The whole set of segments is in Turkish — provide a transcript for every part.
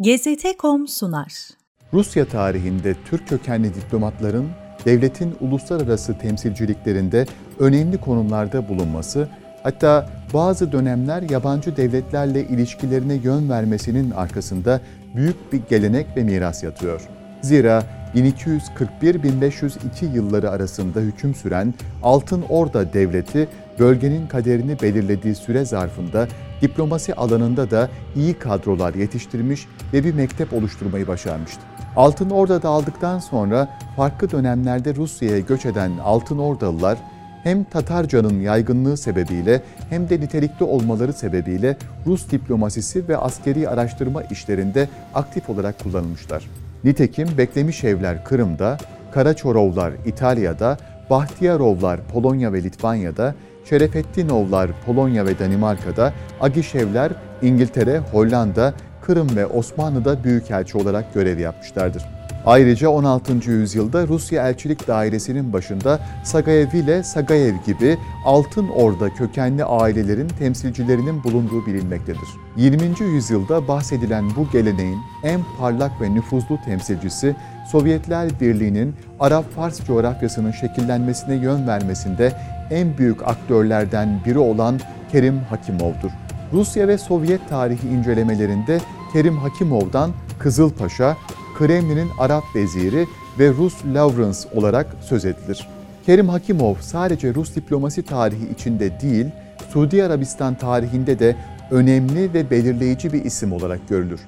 GZT.com sunar. Rusya tarihinde Türk kökenli diplomatların devletin uluslararası temsilciliklerinde önemli konumlarda bulunması, hatta bazı dönemler yabancı devletlerle ilişkilerine yön vermesinin arkasında büyük bir gelenek ve miras yatıyor. Zira 1241-1502 yılları arasında hüküm süren Altın Orda Devleti, bölgenin kaderini belirlediği süre zarfında diplomasi alanında da iyi kadrolar yetiştirmiş ve bir mektep oluşturmayı başarmıştı. Altın Orda'da aldıktan sonra farklı dönemlerde Rusya'ya göç eden Altın Ordalılar hem Tatarcanın yaygınlığı sebebiyle hem de nitelikli olmaları sebebiyle Rus diplomasisi ve askeri araştırma işlerinde aktif olarak kullanılmışlar. Nitekim Beklemiş Evler Kırım'da, Karaçorovlar İtalya'da, Bahtiyarovlar Polonya ve Litvanya'da, Şerefettinovlar Polonya ve Danimarka'da, Agişevler İngiltere, Hollanda, Kırım ve Osmanlı'da büyükelçi olarak görev yapmışlardır. Ayrıca 16. yüzyılda Rusya Elçilik Dairesi'nin başında Sagayev ile Sagayev gibi Altın Orda kökenli ailelerin temsilcilerinin bulunduğu bilinmektedir. 20. yüzyılda bahsedilen bu geleneğin en parlak ve nüfuzlu temsilcisi Sovyetler Birliği'nin Arap-Fars coğrafyasının şekillenmesine yön vermesinde en büyük aktörlerden biri olan Kerim Hakimov'dur. Rusya ve Sovyet tarihi incelemelerinde Kerim Hakimov'dan Kızılpaşa, Kremlin'in Arap veziri ve Rus Lawrence olarak söz edilir. Kerim Hakimov sadece Rus diplomasi tarihi içinde değil, Suudi Arabistan tarihinde de önemli ve belirleyici bir isim olarak görülür.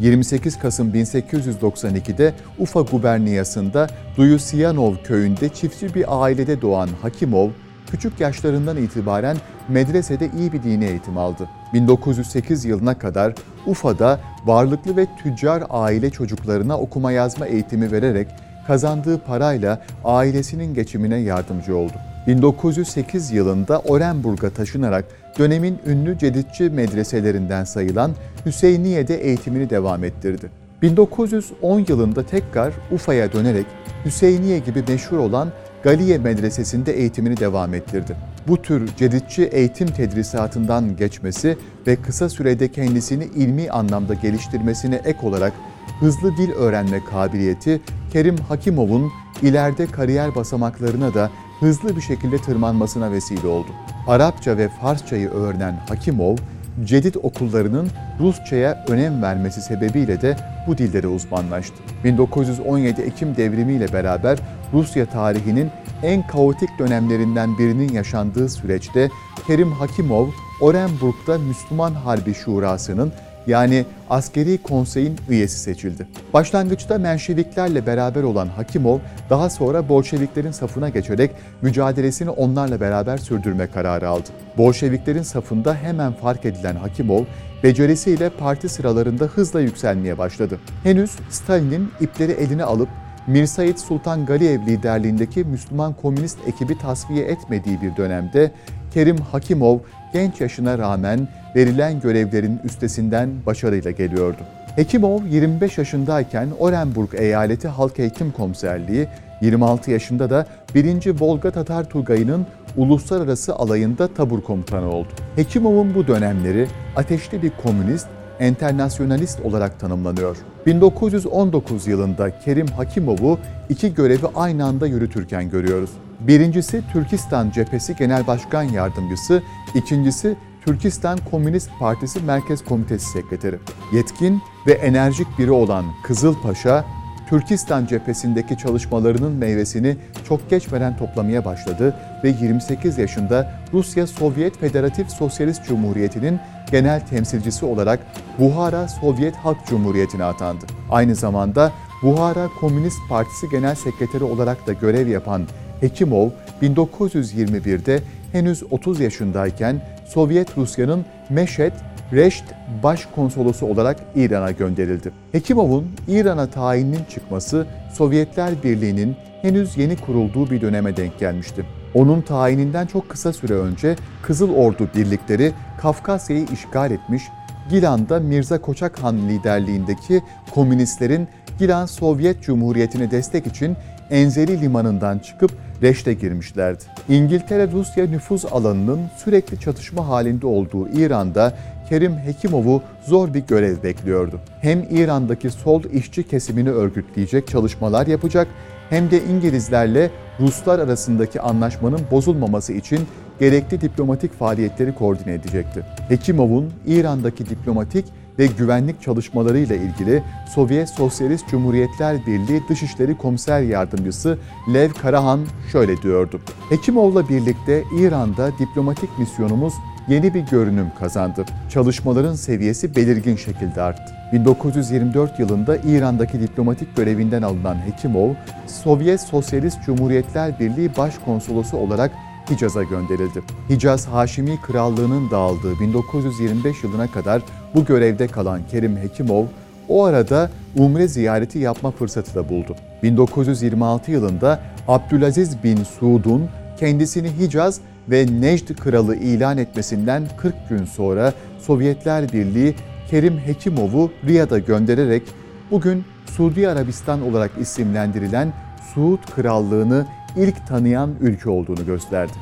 28 Kasım 1892'de Ufa guberniyasında Duyusyanov köyünde çiftçi bir ailede doğan Hakimov, küçük yaşlarından itibaren medresede iyi bir dini eğitim aldı. 1908 yılına kadar Ufa'da varlıklı ve tüccar aile çocuklarına okuma yazma eğitimi vererek kazandığı parayla ailesinin geçimine yardımcı oldu. 1908 yılında Orenburg'a taşınarak dönemin ünlü ceditçi medreselerinden sayılan Hüseyniye'de eğitimini devam ettirdi. 1910 yılında tekrar Ufa'ya dönerek Hüseyniye gibi meşhur olan Galiye Medresesi'nde eğitimini devam ettirdi. Bu tür ceditçi eğitim tedrisatından geçmesi ve kısa sürede kendisini ilmi anlamda geliştirmesine ek olarak hızlı dil öğrenme kabiliyeti Kerim Hakimov'un ileride kariyer basamaklarına da hızlı bir şekilde tırmanmasına vesile oldu. Arapça ve Farsçayı öğrenen Hakimov, Cedid okullarının Rusçaya önem vermesi sebebiyle de bu dillere uzmanlaştı. 1917 Ekim devrimiyle beraber Rusya tarihinin en kaotik dönemlerinden birinin yaşandığı süreçte Kerim Hakimov, Orenburg'da Müslüman Harbi Şurası'nın yani askeri konseyin üyesi seçildi. Başlangıçta Menşeviklerle beraber olan Hakimov, daha sonra Bolşeviklerin safına geçerek mücadelesini onlarla beraber sürdürme kararı aldı. Bolşeviklerin safında hemen fark edilen Hakimov, becerisiyle parti sıralarında hızla yükselmeye başladı. Henüz Stalin'in ipleri eline alıp Mir Sultan Galiyev liderliğindeki Müslüman Komünist ekibi tasfiye etmediği bir dönemde Kerim Hakimov genç yaşına rağmen verilen görevlerin üstesinden başarıyla geliyordu. Hekimov 25 yaşındayken Orenburg Eyaleti Halk Eğitim Komiserliği, 26 yaşında da 1. Volga Tatar Tugayı'nın uluslararası alayında tabur komutanı oldu. Hekimov'un bu dönemleri ateşli bir komünist, enternasyonalist olarak tanımlanıyor. 1919 yılında Kerim Hakimov'u iki görevi aynı anda yürütürken görüyoruz. Birincisi Türkistan Cephesi Genel Başkan Yardımcısı, ikincisi Türkistan Komünist Partisi Merkez Komitesi Sekreteri. Yetkin ve enerjik biri olan Kızıl Paşa, Türkistan cephesindeki çalışmalarının meyvesini çok geçmeden toplamaya başladı ve 28 yaşında Rusya Sovyet Federatif Sosyalist Cumhuriyeti'nin genel temsilcisi olarak Buhara Sovyet Halk Cumhuriyeti'ne atandı. Aynı zamanda Buhara Komünist Partisi Genel Sekreteri olarak da görev yapan Hekimov 1921'de henüz 30 yaşındayken Sovyet Rusya'nın Meşet Reşt Başkonsolosu olarak İran'a gönderildi. Hekimov'un İran'a tayininin çıkması Sovyetler Birliği'nin henüz yeni kurulduğu bir döneme denk gelmişti. Onun tayininden çok kısa süre önce Kızıl Ordu birlikleri Kafkasya'yı işgal etmiş, Gilan'da Mirza Koçak Han liderliğindeki komünistlerin Gilan Sovyet Cumhuriyeti'ne destek için Enzeli limanından çıkıp Reş'te girmişlerdi. İngiltere-Rusya nüfuz alanının sürekli çatışma halinde olduğu İran'da Kerim Hekimov'u zor bir görev bekliyordu. Hem İran'daki sol işçi kesimini örgütleyecek çalışmalar yapacak hem de İngilizlerle Ruslar arasındaki anlaşmanın bozulmaması için gerekli diplomatik faaliyetleri koordine edecekti. Hekimov'un İran'daki diplomatik ve güvenlik çalışmalarıyla ilgili Sovyet Sosyalist Cumhuriyetler Birliği Dışişleri Komiser Yardımcısı Lev Karahan şöyle diyordu. Hekimov'la birlikte İran'da diplomatik misyonumuz yeni bir görünüm kazandı. Çalışmaların seviyesi belirgin şekilde arttı. 1924 yılında İran'daki diplomatik görevinden alınan Hekimov, Sovyet Sosyalist Cumhuriyetler Birliği Başkonsolosu olarak Hicaz'a gönderildi. Hicaz Haşimi Krallığı'nın dağıldığı 1925 yılına kadar bu görevde kalan Kerim Hekimov, o arada umre ziyareti yapma fırsatı da buldu. 1926 yılında Abdülaziz bin Suud'un kendisini Hicaz ve Necd kralı ilan etmesinden 40 gün sonra Sovyetler Birliği Kerim Hekimov'u Riyad'a göndererek bugün Suudi Arabistan olarak isimlendirilen Suud Krallığını ilk tanıyan ülke olduğunu gösterdi.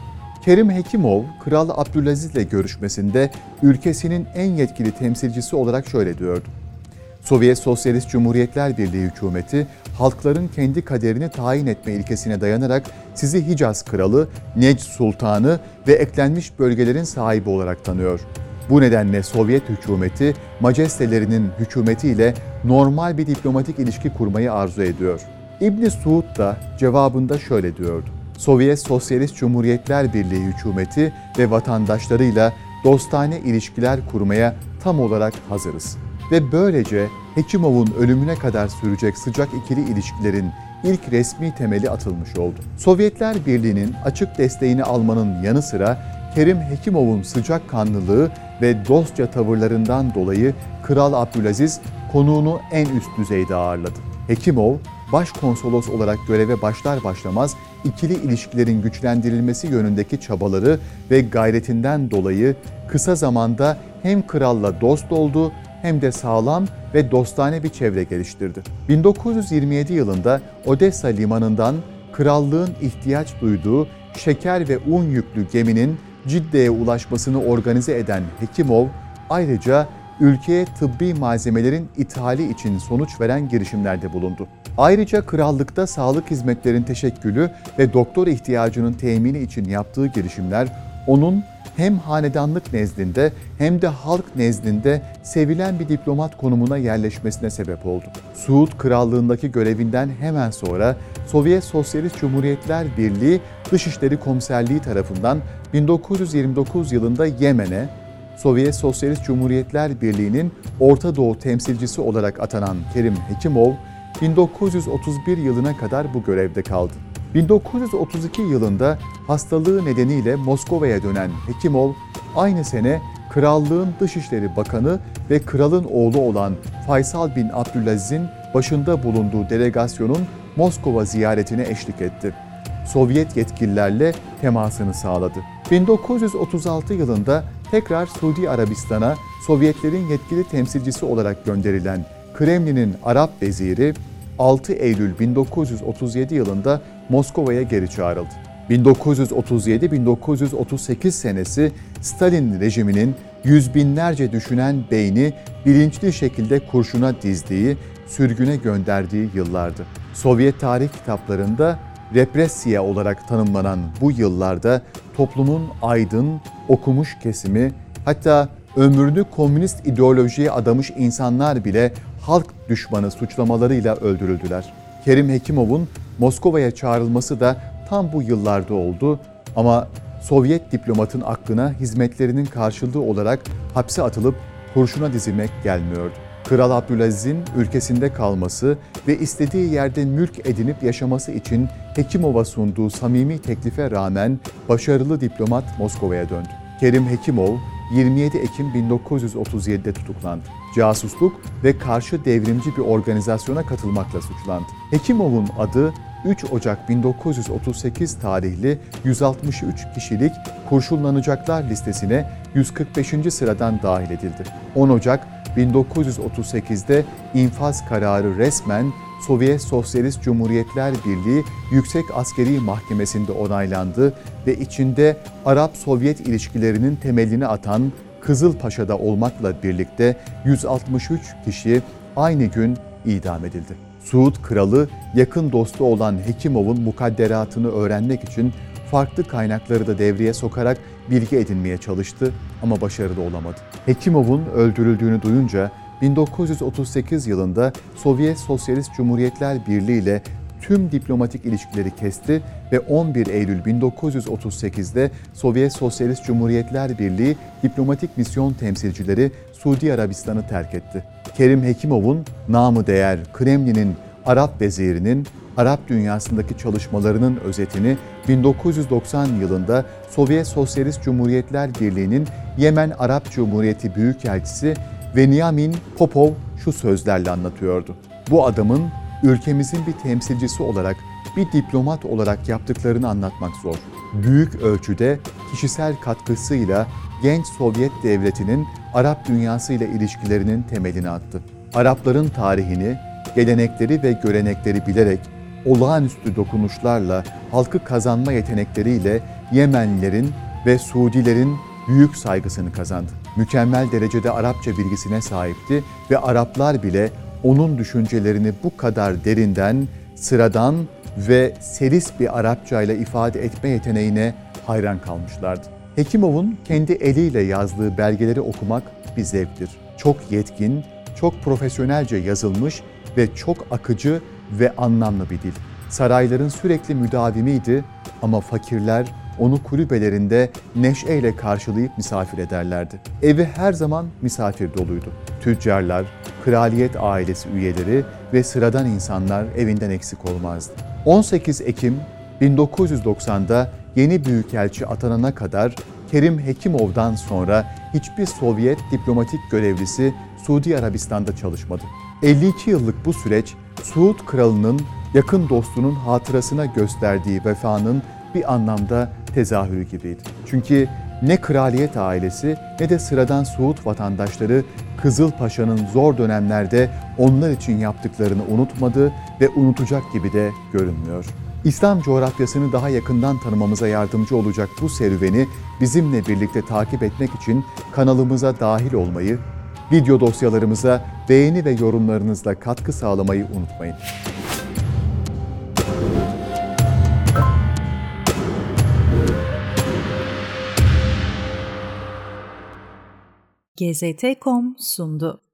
Kerim Hekimov, Kral Abdülaziz ile görüşmesinde ülkesinin en yetkili temsilcisi olarak şöyle diyordu. Sovyet Sosyalist Cumhuriyetler Birliği hükümeti halkların kendi kaderini tayin etme ilkesine dayanarak sizi Hicaz Kralı, Necd Sultanı ve eklenmiş bölgelerin sahibi olarak tanıyor. Bu nedenle Sovyet hükümeti majestelerinin hükümetiyle normal bir diplomatik ilişki kurmayı arzu ediyor. İbn Suud da cevabında şöyle diyordu. Sovyet Sosyalist Cumhuriyetler Birliği hükümeti ve vatandaşlarıyla dostane ilişkiler kurmaya tam olarak hazırız. Ve böylece Hekimov'un ölümüne kadar sürecek sıcak ikili ilişkilerin ilk resmi temeli atılmış oldu. Sovyetler Birliği'nin açık desteğini almanın yanı sıra Kerim Hekimov'un sıcak kanlılığı ve dostça tavırlarından dolayı Kral Abdülaziz konuğunu en üst düzeyde ağırladı. Hekimov, başkonsolos olarak göreve başlar başlamaz ikili ilişkilerin güçlendirilmesi yönündeki çabaları ve gayretinden dolayı kısa zamanda hem kralla dost oldu hem de sağlam ve dostane bir çevre geliştirdi. 1927 yılında Odessa limanından krallığın ihtiyaç duyduğu şeker ve un yüklü geminin Cidde'ye ulaşmasını organize eden Hekimov ayrıca ülkeye tıbbi malzemelerin ithali için sonuç veren girişimlerde bulundu. Ayrıca krallıkta sağlık hizmetlerin teşekkülü ve doktor ihtiyacının temini için yaptığı girişimler onun hem hanedanlık nezdinde hem de halk nezdinde sevilen bir diplomat konumuna yerleşmesine sebep oldu. Suud Krallığındaki görevinden hemen sonra Sovyet Sosyalist Cumhuriyetler Birliği Dışişleri Komiserliği tarafından 1929 yılında Yemen'e, Sovyet Sosyalist Cumhuriyetler Birliği'nin Orta Doğu temsilcisi olarak atanan Kerim Hekimov, 1931 yılına kadar bu görevde kaldı. 1932 yılında hastalığı nedeniyle Moskova'ya dönen Hekimov, aynı sene Krallığın Dışişleri Bakanı ve kralın oğlu olan Faysal bin Abdülaziz'in başında bulunduğu delegasyonun Moskova ziyaretine eşlik etti. Sovyet yetkililerle temasını sağladı. 1936 yılında tekrar Suudi Arabistan'a Sovyetlerin yetkili temsilcisi olarak gönderilen Kremlin'in Arap veziri 6 Eylül 1937 yılında Moskova'ya geri çağrıldı. 1937-1938 senesi Stalin rejiminin yüz binlerce düşünen beyni bilinçli şekilde kurşuna dizdiği, sürgüne gönderdiği yıllardı. Sovyet tarih kitaplarında represiya olarak tanımlanan bu yıllarda toplumun aydın, okumuş kesimi, hatta ömrünü komünist ideolojiye adamış insanlar bile halk düşmanı suçlamalarıyla öldürüldüler. Kerim Hekimov'un Moskova'ya çağrılması da tam bu yıllarda oldu ama Sovyet diplomatın aklına hizmetlerinin karşılığı olarak hapse atılıp kurşuna dizilmek gelmiyordu. Kral Abdülaziz'in ülkesinde kalması ve istediği yerde mülk edinip yaşaması için Hekimov'a sunduğu samimi teklife rağmen başarılı diplomat Moskova'ya döndü. Kerim Hekimov 27 Ekim 1937'de tutuklandı. Casusluk ve karşı devrimci bir organizasyona katılmakla suçlandı. Hekimov'un adı 3 Ocak 1938 tarihli 163 kişilik kurşunlanacaklar listesine 145. sıradan dahil edildi. 10 Ocak 1938'de infaz kararı resmen Sovyet Sosyalist Cumhuriyetler Birliği Yüksek Askeri Mahkemesi'nde onaylandı ve içinde Arap-Sovyet ilişkilerinin temelini atan Kızılpaşa'da olmakla birlikte 163 kişi aynı gün idam edildi. Suud kralı yakın dostu olan Hekimov'un mukadderatını öğrenmek için farklı kaynakları da devreye sokarak bilgi edinmeye çalıştı ama başarılı olamadı. Hekimov'un öldürüldüğünü duyunca 1938 yılında Sovyet Sosyalist Cumhuriyetler Birliği ile tüm diplomatik ilişkileri kesti ve 11 Eylül 1938'de Sovyet Sosyalist Cumhuriyetler Birliği diplomatik misyon temsilcileri Suudi Arabistan'ı terk etti. Kerim Hekimov'un namı değer Kremlin'in Arap vezirinin Arap dünyasındaki çalışmalarının özetini 1990 yılında Sovyet Sosyalist Cumhuriyetler Birliği'nin Yemen Arap Cumhuriyeti Büyükelçisi Veniamin Popov şu sözlerle anlatıyordu. Bu adamın ülkemizin bir temsilcisi olarak, bir diplomat olarak yaptıklarını anlatmak zor. Büyük ölçüde kişisel katkısıyla genç Sovyet devletinin Arap dünyasıyla ilişkilerinin temelini attı. Arapların tarihini, gelenekleri ve görenekleri bilerek olağanüstü dokunuşlarla halkı kazanma yetenekleriyle Yemenlilerin ve Suudilerin büyük saygısını kazandı. Mükemmel derecede Arapça bilgisine sahipti ve Araplar bile onun düşüncelerini bu kadar derinden, sıradan ve seris bir Arapça ile ifade etme yeteneğine hayran kalmışlardı. Hekimov'un kendi eliyle yazdığı belgeleri okumak bir zevktir. Çok yetkin, çok profesyonelce yazılmış ve çok akıcı ve anlamlı bir dil. Sarayların sürekli müdavimiydi ama fakirler onu kulübelerinde neşeyle karşılayıp misafir ederlerdi. Evi her zaman misafir doluydu. Tüccarlar, kraliyet ailesi üyeleri ve sıradan insanlar evinden eksik olmazdı. 18 Ekim 1990'da yeni büyükelçi atanana kadar Kerim Hekimov'dan sonra hiçbir Sovyet diplomatik görevlisi Suudi Arabistan'da çalışmadı. 52 yıllık bu süreç Suud kralının yakın dostunun hatırasına gösterdiği vefanın bir anlamda tezahürü gibiydi. Çünkü ne kraliyet ailesi ne de sıradan Suud vatandaşları Kızıl Paşa'nın zor dönemlerde onlar için yaptıklarını unutmadı ve unutacak gibi de görünmüyor. İslam coğrafyasını daha yakından tanımamıza yardımcı olacak bu serüveni bizimle birlikte takip etmek için kanalımıza dahil olmayı, video dosyalarımıza beğeni ve yorumlarınızla katkı sağlamayı unutmayın. GZT.com sundu.